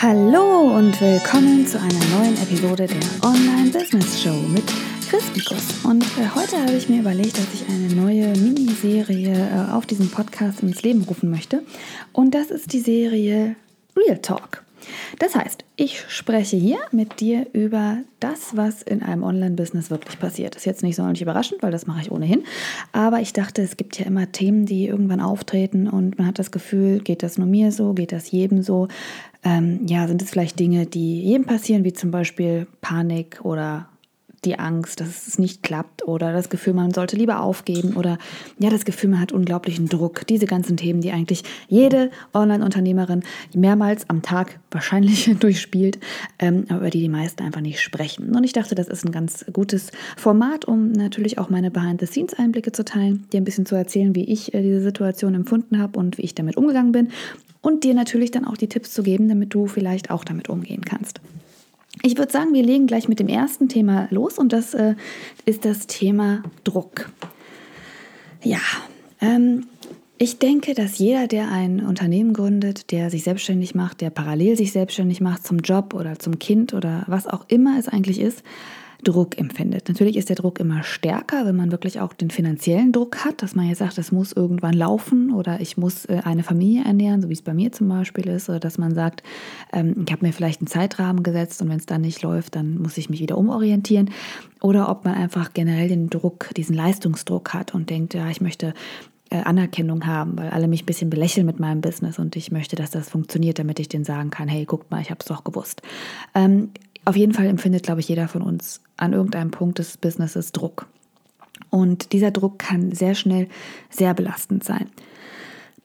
Hallo und willkommen zu einer neuen Episode der Online Business Show mit Christikus. Und äh, heute habe ich mir überlegt, dass ich eine neue Miniserie äh, auf diesem Podcast ins Leben rufen möchte. Und das ist die Serie Real Talk. Das heißt, ich spreche hier mit dir über das, was in einem Online-Business wirklich passiert. Das ist jetzt nicht sonderlich überraschend, weil das mache ich ohnehin. Aber ich dachte, es gibt ja immer Themen, die irgendwann auftreten und man hat das Gefühl, geht das nur mir so, geht das jedem so? Ähm, ja, sind es vielleicht Dinge, die jedem passieren, wie zum Beispiel Panik oder die Angst, dass es nicht klappt oder das Gefühl, man sollte lieber aufgeben oder ja, das Gefühl, man hat unglaublichen Druck. Diese ganzen Themen, die eigentlich jede Online-Unternehmerin mehrmals am Tag wahrscheinlich durchspielt, ähm, aber über die die meisten einfach nicht sprechen. Und ich dachte, das ist ein ganz gutes Format, um natürlich auch meine Behind-the-Scenes-Einblicke zu teilen, dir ein bisschen zu erzählen, wie ich äh, diese Situation empfunden habe und wie ich damit umgegangen bin und dir natürlich dann auch die Tipps zu geben, damit du vielleicht auch damit umgehen kannst. Ich würde sagen, wir legen gleich mit dem ersten Thema los und das äh, ist das Thema Druck. Ja, ähm, ich denke, dass jeder, der ein Unternehmen gründet, der sich selbstständig macht, der parallel sich selbstständig macht zum Job oder zum Kind oder was auch immer es eigentlich ist, Druck empfindet. Natürlich ist der Druck immer stärker, wenn man wirklich auch den finanziellen Druck hat, dass man jetzt sagt, das muss irgendwann laufen oder ich muss äh, eine Familie ernähren, so wie es bei mir zum Beispiel ist, oder dass man sagt, ähm, ich habe mir vielleicht einen Zeitrahmen gesetzt und wenn es dann nicht läuft, dann muss ich mich wieder umorientieren. Oder ob man einfach generell den Druck, diesen Leistungsdruck hat und denkt, ja, ich möchte äh, Anerkennung haben, weil alle mich ein bisschen belächeln mit meinem Business und ich möchte, dass das funktioniert, damit ich denen sagen kann, hey, guckt mal, ich habe es doch gewusst. Ähm, auf jeden Fall empfindet, glaube ich, jeder von uns an irgendeinem Punkt des Businesses Druck. Und dieser Druck kann sehr schnell sehr belastend sein.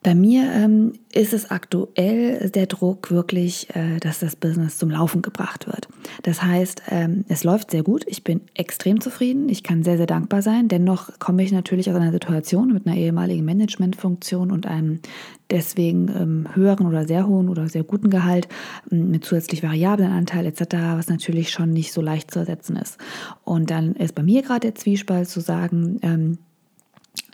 Bei mir ähm, ist es aktuell der Druck wirklich, äh, dass das Business zum Laufen gebracht wird. Das heißt, ähm, es läuft sehr gut. Ich bin extrem zufrieden. Ich kann sehr, sehr dankbar sein. Dennoch komme ich natürlich aus einer Situation mit einer ehemaligen Managementfunktion und einem deswegen ähm, höheren oder sehr hohen oder sehr guten Gehalt mit zusätzlich variablen Anteil etc., was natürlich schon nicht so leicht zu ersetzen ist. Und dann ist bei mir gerade der Zwiespalt zu sagen, ähm,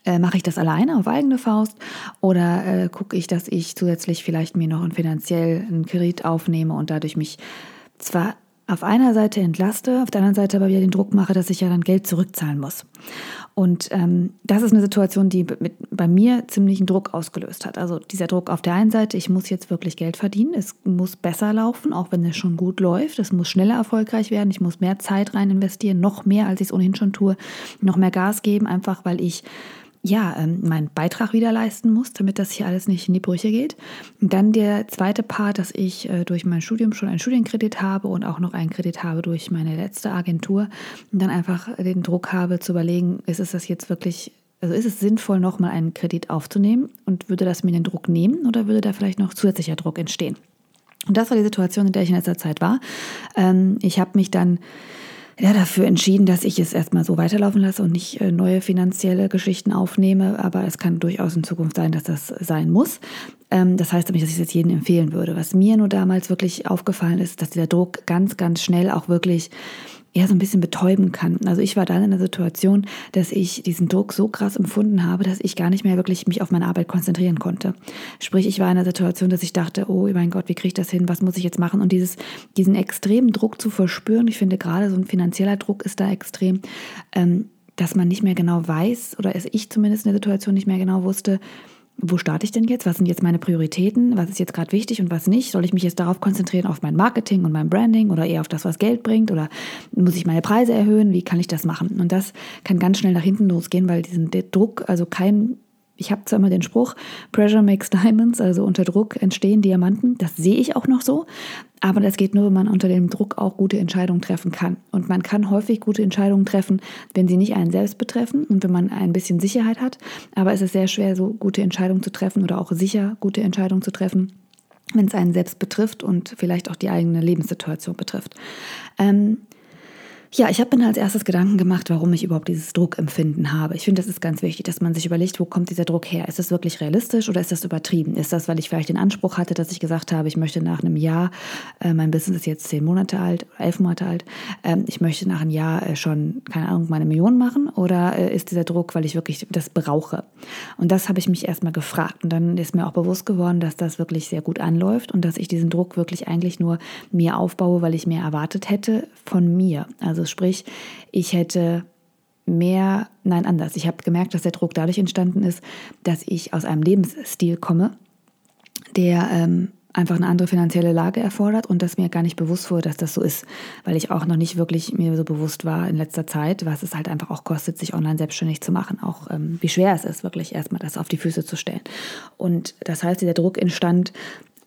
äh, mache ich das alleine auf eigene Faust oder äh, gucke ich, dass ich zusätzlich vielleicht mir noch einen finanziellen Kredit aufnehme und dadurch mich zwar auf einer Seite entlaste, auf der anderen Seite aber wieder den Druck mache, dass ich ja dann Geld zurückzahlen muss. Und ähm, das ist eine Situation, die mit, bei mir ziemlichen Druck ausgelöst hat. Also dieser Druck auf der einen Seite, ich muss jetzt wirklich Geld verdienen, es muss besser laufen, auch wenn es schon gut läuft, es muss schneller erfolgreich werden, ich muss mehr Zeit rein investieren, noch mehr, als ich es ohnehin schon tue, noch mehr Gas geben, einfach weil ich ja, ähm, meinen Beitrag wieder leisten muss, damit das hier alles nicht in die Brüche geht. Und dann der zweite Part, dass ich äh, durch mein Studium schon einen Studienkredit habe und auch noch einen Kredit habe durch meine letzte Agentur und dann einfach den Druck habe zu überlegen, ist es das jetzt wirklich, also ist es sinnvoll, nochmal einen Kredit aufzunehmen und würde das mir den Druck nehmen oder würde da vielleicht noch zusätzlicher Druck entstehen? Und das war die Situation, in der ich in letzter Zeit war. Ähm, ich habe mich dann ja, dafür entschieden, dass ich es erstmal so weiterlaufen lasse und nicht äh, neue finanzielle Geschichten aufnehme. Aber es kann durchaus in Zukunft sein, dass das sein muss. Ähm, das heißt nicht, dass ich es jetzt jedem empfehlen würde. Was mir nur damals wirklich aufgefallen ist, dass dieser Druck ganz, ganz schnell auch wirklich ja so ein bisschen betäuben kann. Also ich war dann in der Situation, dass ich diesen Druck so krass empfunden habe, dass ich gar nicht mehr wirklich mich auf meine Arbeit konzentrieren konnte. Sprich, ich war in der Situation, dass ich dachte, oh mein Gott, wie kriege ich das hin? Was muss ich jetzt machen? Und dieses, diesen extremen Druck zu verspüren, ich finde gerade so ein finanzieller Druck ist da extrem, ähm, dass man nicht mehr genau weiß, oder ich zumindest in der Situation nicht mehr genau wusste, wo starte ich denn jetzt? Was sind jetzt meine Prioritäten? Was ist jetzt gerade wichtig und was nicht? Soll ich mich jetzt darauf konzentrieren, auf mein Marketing und mein Branding oder eher auf das, was Geld bringt? Oder muss ich meine Preise erhöhen? Wie kann ich das machen? Und das kann ganz schnell nach hinten losgehen, weil diesen Druck, also kein ich habe zwar immer den Spruch, Pressure makes diamonds, also unter Druck entstehen Diamanten. Das sehe ich auch noch so. Aber das geht nur, wenn man unter dem Druck auch gute Entscheidungen treffen kann. Und man kann häufig gute Entscheidungen treffen, wenn sie nicht einen selbst betreffen und wenn man ein bisschen Sicherheit hat. Aber es ist sehr schwer, so gute Entscheidungen zu treffen oder auch sicher gute Entscheidungen zu treffen, wenn es einen selbst betrifft und vielleicht auch die eigene Lebenssituation betrifft. Ähm, Ja, ich habe mir als erstes Gedanken gemacht, warum ich überhaupt dieses Druckempfinden habe. Ich finde, das ist ganz wichtig, dass man sich überlegt, wo kommt dieser Druck her? Ist das wirklich realistisch oder ist das übertrieben? Ist das, weil ich vielleicht den Anspruch hatte, dass ich gesagt habe, ich möchte nach einem Jahr, äh, mein Business ist jetzt zehn Monate alt, elf Monate alt, äh, ich möchte nach einem Jahr äh, schon, keine Ahnung, meine Million machen? Oder äh, ist dieser Druck, weil ich wirklich das brauche? Und das habe ich mich erstmal gefragt. Und dann ist mir auch bewusst geworden, dass das wirklich sehr gut anläuft und dass ich diesen Druck wirklich eigentlich nur mir aufbaue, weil ich mehr erwartet hätte von mir. Also also sprich, ich hätte mehr, nein, anders. Ich habe gemerkt, dass der Druck dadurch entstanden ist, dass ich aus einem Lebensstil komme, der ähm, einfach eine andere finanzielle Lage erfordert und dass mir gar nicht bewusst wurde, dass das so ist, weil ich auch noch nicht wirklich mir so bewusst war in letzter Zeit, was es halt einfach auch kostet, sich online selbstständig zu machen, auch ähm, wie schwer es ist, wirklich erstmal das auf die Füße zu stellen. Und das heißt, dieser Druck entstand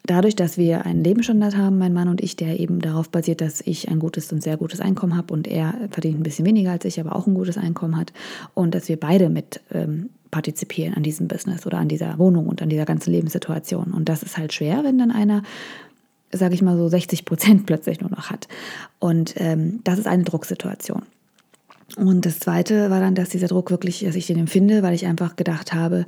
dadurch, dass wir einen Lebensstandard haben, mein Mann und ich, der eben darauf basiert, dass ich ein gutes und sehr gutes Einkommen habe und er verdient ein bisschen weniger als ich, aber auch ein gutes Einkommen hat und dass wir beide mit ähm, partizipieren an diesem Business oder an dieser Wohnung und an dieser ganzen Lebenssituation. Und das ist halt schwer, wenn dann einer sage ich mal so 60 Prozent plötzlich nur noch hat. Und ähm, das ist eine Drucksituation. Und das Zweite war dann, dass dieser Druck wirklich, dass ich den empfinde, weil ich einfach gedacht habe,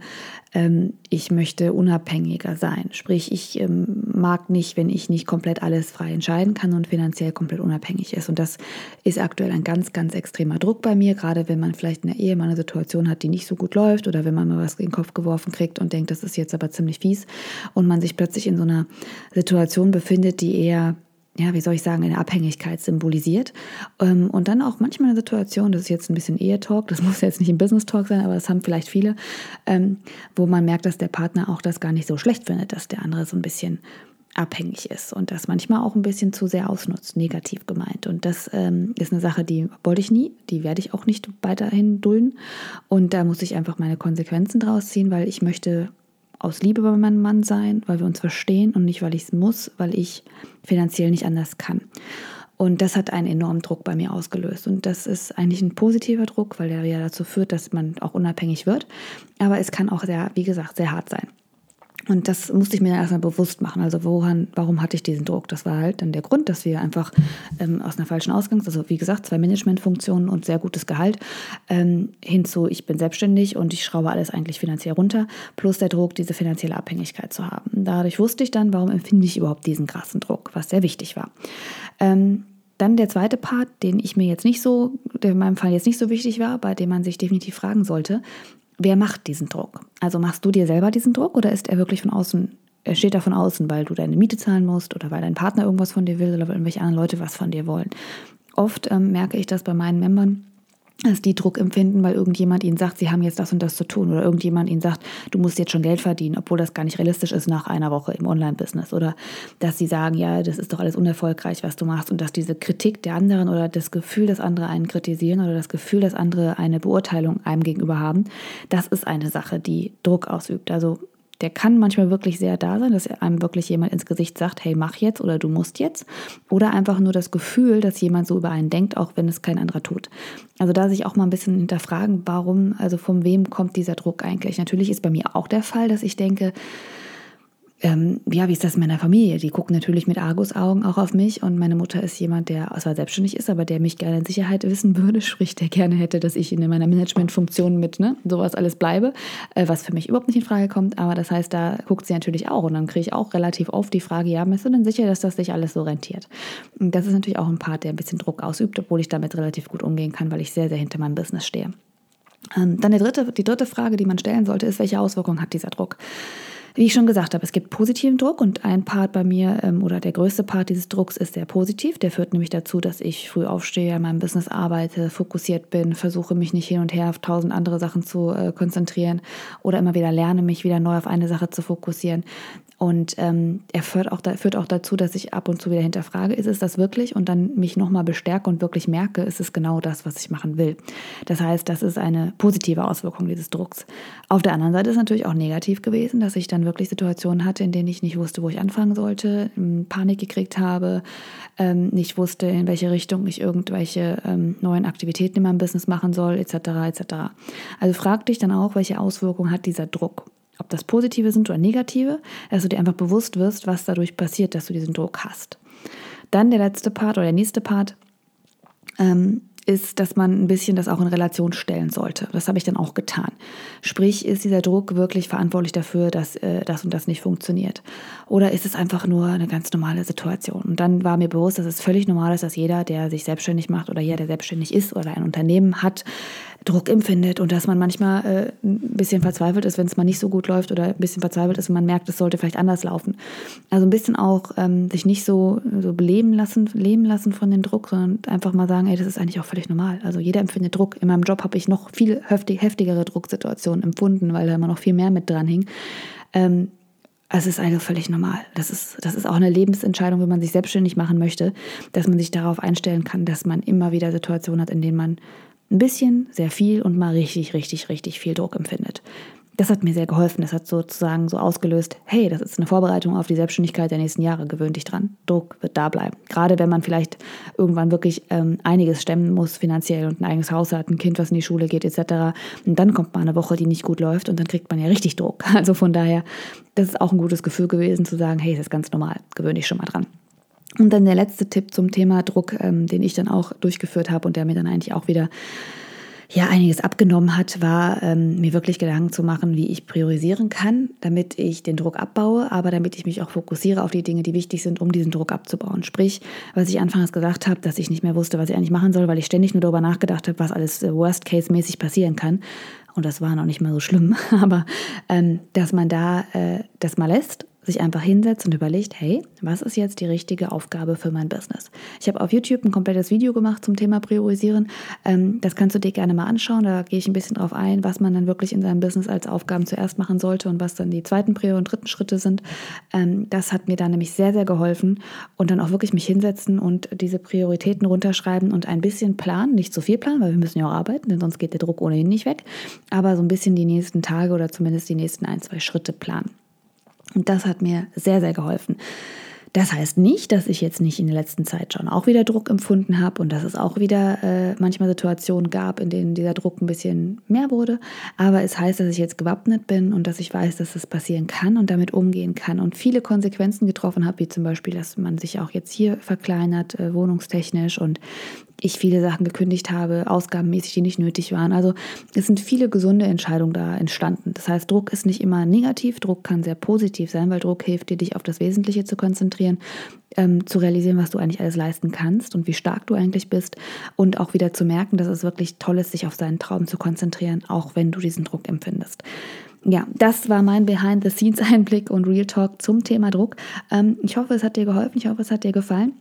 ähm, ich möchte unabhängiger sein. Sprich, ich ähm, mag nicht, wenn ich nicht komplett alles frei entscheiden kann und finanziell komplett unabhängig ist. Und das ist aktuell ein ganz, ganz extremer Druck bei mir, gerade wenn man vielleicht in der Ehe mal eine Situation hat, die nicht so gut läuft oder wenn man mal was in den Kopf geworfen kriegt und denkt, das ist jetzt aber ziemlich fies und man sich plötzlich in so einer Situation befindet, die eher ja, wie soll ich sagen, eine Abhängigkeit symbolisiert. Ähm, und dann auch manchmal eine Situation, das ist jetzt ein bisschen Ehe-Talk, das muss jetzt nicht ein Business-Talk sein, aber das haben vielleicht viele, ähm, wo man merkt, dass der Partner auch das gar nicht so schlecht findet, dass der andere so ein bisschen abhängig ist und das manchmal auch ein bisschen zu sehr ausnutzt, negativ gemeint. Und das ähm, ist eine Sache, die wollte ich nie, die werde ich auch nicht weiterhin dulden. Und da muss ich einfach meine Konsequenzen draus ziehen, weil ich möchte aus Liebe bei meinem Mann sein, weil wir uns verstehen und nicht, weil ich es muss, weil ich finanziell nicht anders kann. Und das hat einen enormen Druck bei mir ausgelöst. Und das ist eigentlich ein positiver Druck, weil der ja dazu führt, dass man auch unabhängig wird. Aber es kann auch sehr, wie gesagt, sehr hart sein. Und das musste ich mir dann erstmal bewusst machen. Also woran, warum hatte ich diesen Druck? Das war halt dann der Grund, dass wir einfach ähm, aus einer falschen Ausgangs-, also wie gesagt, zwei Managementfunktionen und sehr gutes Gehalt ähm, hinzu, ich bin selbstständig und ich schraube alles eigentlich finanziell runter, plus der Druck, diese finanzielle Abhängigkeit zu haben. Dadurch wusste ich dann, warum empfinde ich überhaupt diesen krassen Druck, was sehr wichtig war. Ähm, dann der zweite Part, den ich mir jetzt nicht so, der in meinem Fall jetzt nicht so wichtig war, bei dem man sich definitiv fragen sollte, wer macht diesen Druck? Also machst du dir selber diesen Druck oder ist er wirklich von außen, er steht da von außen, weil du deine Miete zahlen musst oder weil dein Partner irgendwas von dir will oder weil irgendwelche anderen Leute was von dir wollen? Oft ähm, merke ich das bei meinen Membern, dass die Druck empfinden, weil irgendjemand ihnen sagt, sie haben jetzt das und das zu tun oder irgendjemand ihnen sagt, du musst jetzt schon Geld verdienen, obwohl das gar nicht realistisch ist nach einer Woche im Online-Business oder dass sie sagen, ja, das ist doch alles unerfolgreich, was du machst und dass diese Kritik der anderen oder das Gefühl, dass andere einen kritisieren oder das Gefühl, dass andere eine Beurteilung einem gegenüber haben, das ist eine Sache, die Druck ausübt. Also der kann manchmal wirklich sehr da sein, dass einem wirklich jemand ins Gesicht sagt, hey, mach jetzt oder du musst jetzt. Oder einfach nur das Gefühl, dass jemand so über einen denkt, auch wenn es kein anderer tut. Also da sich auch mal ein bisschen hinterfragen, warum, also von wem kommt dieser Druck eigentlich. Natürlich ist bei mir auch der Fall, dass ich denke, ähm, ja, wie ist das in meiner Familie? Die gucken natürlich mit Argusaugen auch auf mich und meine Mutter ist jemand, der zwar selbstständig ist, aber der mich gerne in Sicherheit wissen würde, sprich, der gerne hätte, dass ich in meiner Managementfunktion mit ne, sowas alles bleibe, äh, was für mich überhaupt nicht in Frage kommt, aber das heißt, da guckt sie natürlich auch und dann kriege ich auch relativ oft die Frage, ja, bist du denn sicher, dass das sich alles so rentiert? Und das ist natürlich auch ein Part, der ein bisschen Druck ausübt, obwohl ich damit relativ gut umgehen kann, weil ich sehr, sehr hinter meinem Business stehe. Ähm, dann dritte, die dritte Frage, die man stellen sollte, ist, welche Auswirkungen hat dieser Druck? Wie ich schon gesagt habe, es gibt positiven Druck und ein Part bei mir ähm, oder der größte Part dieses Drucks ist sehr positiv. Der führt nämlich dazu, dass ich früh aufstehe, an meinem Business arbeite, fokussiert bin, versuche mich nicht hin und her auf tausend andere Sachen zu äh, konzentrieren oder immer wieder lerne, mich wieder neu auf eine Sache zu fokussieren. Und ähm, er führt auch, da, führt auch dazu, dass ich ab und zu wieder hinterfrage, ist es das wirklich? Und dann mich nochmal bestärke und wirklich merke, ist es genau das, was ich machen will. Das heißt, das ist eine positive Auswirkung dieses Drucks. Auf der anderen Seite ist natürlich auch negativ gewesen, dass ich dann wirklich Situationen hatte, in denen ich nicht wusste, wo ich anfangen sollte, ähm, Panik gekriegt habe, ähm, nicht wusste, in welche Richtung ich irgendwelche ähm, neuen Aktivitäten in meinem Business machen soll, etc. etc. Also frag dich dann auch, welche Auswirkungen hat dieser Druck ob das positive sind oder negative, dass du dir einfach bewusst wirst, was dadurch passiert, dass du diesen Druck hast. Dann der letzte Part oder der nächste Part, ähm, ist, dass man ein bisschen das auch in Relation stellen sollte. Das habe ich dann auch getan. Sprich, ist dieser Druck wirklich verantwortlich dafür, dass äh, das und das nicht funktioniert? Oder ist es einfach nur eine ganz normale Situation? Und dann war mir bewusst, dass es völlig normal ist, dass jeder, der sich selbstständig macht oder jeder, der selbstständig ist oder ein Unternehmen hat, Druck empfindet und dass man manchmal äh, ein bisschen verzweifelt ist, wenn es mal nicht so gut läuft oder ein bisschen verzweifelt ist und man merkt, es sollte vielleicht anders laufen. Also ein bisschen auch ähm, sich nicht so, so beleben lassen, leben lassen von dem Druck, sondern einfach mal sagen, ey, das ist eigentlich auch völlig normal. Also jeder empfindet Druck. In meinem Job habe ich noch viel heftig, heftigere Drucksituationen empfunden, weil da immer noch viel mehr mit dran hing. Ähm, es ist also völlig normal. Das ist, das ist auch eine Lebensentscheidung, wenn man sich selbstständig machen möchte, dass man sich darauf einstellen kann, dass man immer wieder Situationen hat, in denen man ein bisschen, sehr viel und mal richtig, richtig, richtig viel Druck empfindet. Das hat mir sehr geholfen. Das hat sozusagen so ausgelöst, hey, das ist eine Vorbereitung auf die Selbstständigkeit der nächsten Jahre. Gewöhn dich dran. Druck wird da bleiben. Gerade wenn man vielleicht irgendwann wirklich ähm, einiges stemmen muss finanziell und ein eigenes Haus hat, ein Kind, was in die Schule geht etc. Und dann kommt mal eine Woche, die nicht gut läuft und dann kriegt man ja richtig Druck. Also von daher, das ist auch ein gutes Gefühl gewesen zu sagen, hey, das ist ganz normal. Gewöhn dich schon mal dran. Und dann der letzte Tipp zum Thema Druck, ähm, den ich dann auch durchgeführt habe und der mir dann eigentlich auch wieder ja einiges abgenommen hat, war ähm, mir wirklich Gedanken zu machen, wie ich priorisieren kann, damit ich den Druck abbaue, aber damit ich mich auch fokussiere auf die Dinge, die wichtig sind, um diesen Druck abzubauen. Sprich, was ich anfangs gesagt habe, dass ich nicht mehr wusste, was ich eigentlich machen soll, weil ich ständig nur darüber nachgedacht habe, was alles äh, Worst-Case-mäßig passieren kann. Und das war noch nicht mal so schlimm, aber ähm, dass man da äh, das mal lässt sich einfach hinsetzt und überlegt, hey, was ist jetzt die richtige Aufgabe für mein Business? Ich habe auf YouTube ein komplettes Video gemacht zum Thema Priorisieren. Ähm, das kannst du dir gerne mal anschauen. Da gehe ich ein bisschen drauf ein, was man dann wirklich in seinem Business als Aufgaben zuerst machen sollte und was dann die zweiten Prio und dritten Schritte sind. Ähm, das hat mir da nämlich sehr, sehr geholfen und dann auch wirklich mich hinsetzen und diese Prioritäten runterschreiben und ein bisschen planen, nicht zu viel planen, weil wir müssen ja auch arbeiten, denn sonst geht der Druck ohnehin nicht weg, aber so ein bisschen die nächsten Tage oder zumindest die nächsten ein, zwei Schritte planen. Und das hat mir sehr, sehr geholfen. Das heißt nicht, dass ich jetzt nicht in der letzten Zeit schon auch wieder Druck empfunden habe und dass es auch wieder äh, manchmal Situationen gab, in denen dieser Druck ein bisschen mehr wurde. Aber es heißt, dass ich jetzt gewappnet bin und dass ich weiß, dass es passieren kann und damit umgehen kann und viele Konsequenzen getroffen habe, wie zum Beispiel, dass man sich auch jetzt hier verkleinert, äh, wohnungstechnisch und ich viele Sachen gekündigt habe, ausgabenmäßig, die nicht nötig waren. Also es sind viele gesunde Entscheidungen da entstanden. Das heißt, Druck ist nicht immer negativ, Druck kann sehr positiv sein, weil Druck hilft dir, dich auf das Wesentliche zu konzentrieren, ähm, zu realisieren, was du eigentlich alles leisten kannst und wie stark du eigentlich bist und auch wieder zu merken, dass es wirklich toll ist, sich auf seinen Traum zu konzentrieren, auch wenn du diesen Druck empfindest ja, das war mein Behind-the-Scenes-Einblick und Real Talk zum Thema Druck. Ähm, ich hoffe, es hat dir geholfen, ich hoffe, es hat dir gefallen.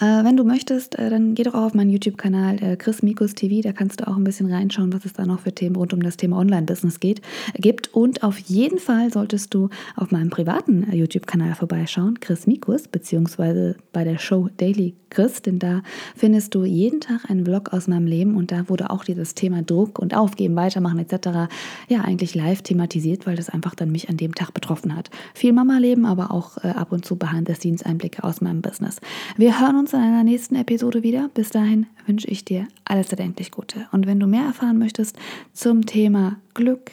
Äh, wenn du möchtest, äh, dann geh doch auch auf meinen YouTube-Kanal äh, Chris Mikus TV. Da kannst du auch ein bisschen reinschauen, was es da noch für Themen rund um das Thema Online-Business geht, gibt. Und auf jeden Fall solltest du auf meinem privaten äh, YouTube-Kanal vorbeischauen, Chris Mikus, beziehungsweise bei der Show Daily Chris, denn da findest du jeden Tag einen Vlog aus meinem Leben und da wurde auch dieses Thema Druck und Aufgeben, Weitermachen etc. ja eigentlich live thematisiert, weil das einfach dann mich an dem Tag betroffen hat. Viel Mama-Leben, aber auch äh, ab und zu Behind-the-Scenes-Einblicke aus meinem Business. Wir hören uns in einer nächsten Episode wieder. Bis dahin wünsche ich dir alles erdenklich Gute. Und wenn du mehr erfahren möchtest zum Thema Glück,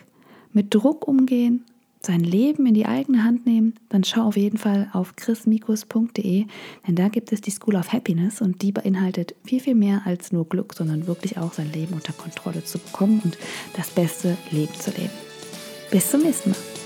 mit Druck umgehen, sein Leben in die eigene Hand nehmen, dann schau auf jeden Fall auf chrismikus.de, denn da gibt es die School of Happiness und die beinhaltet viel, viel mehr als nur Glück, sondern wirklich auch sein Leben unter Kontrolle zu bekommen und das beste Leben zu leben. Bis zum nächsten Mal.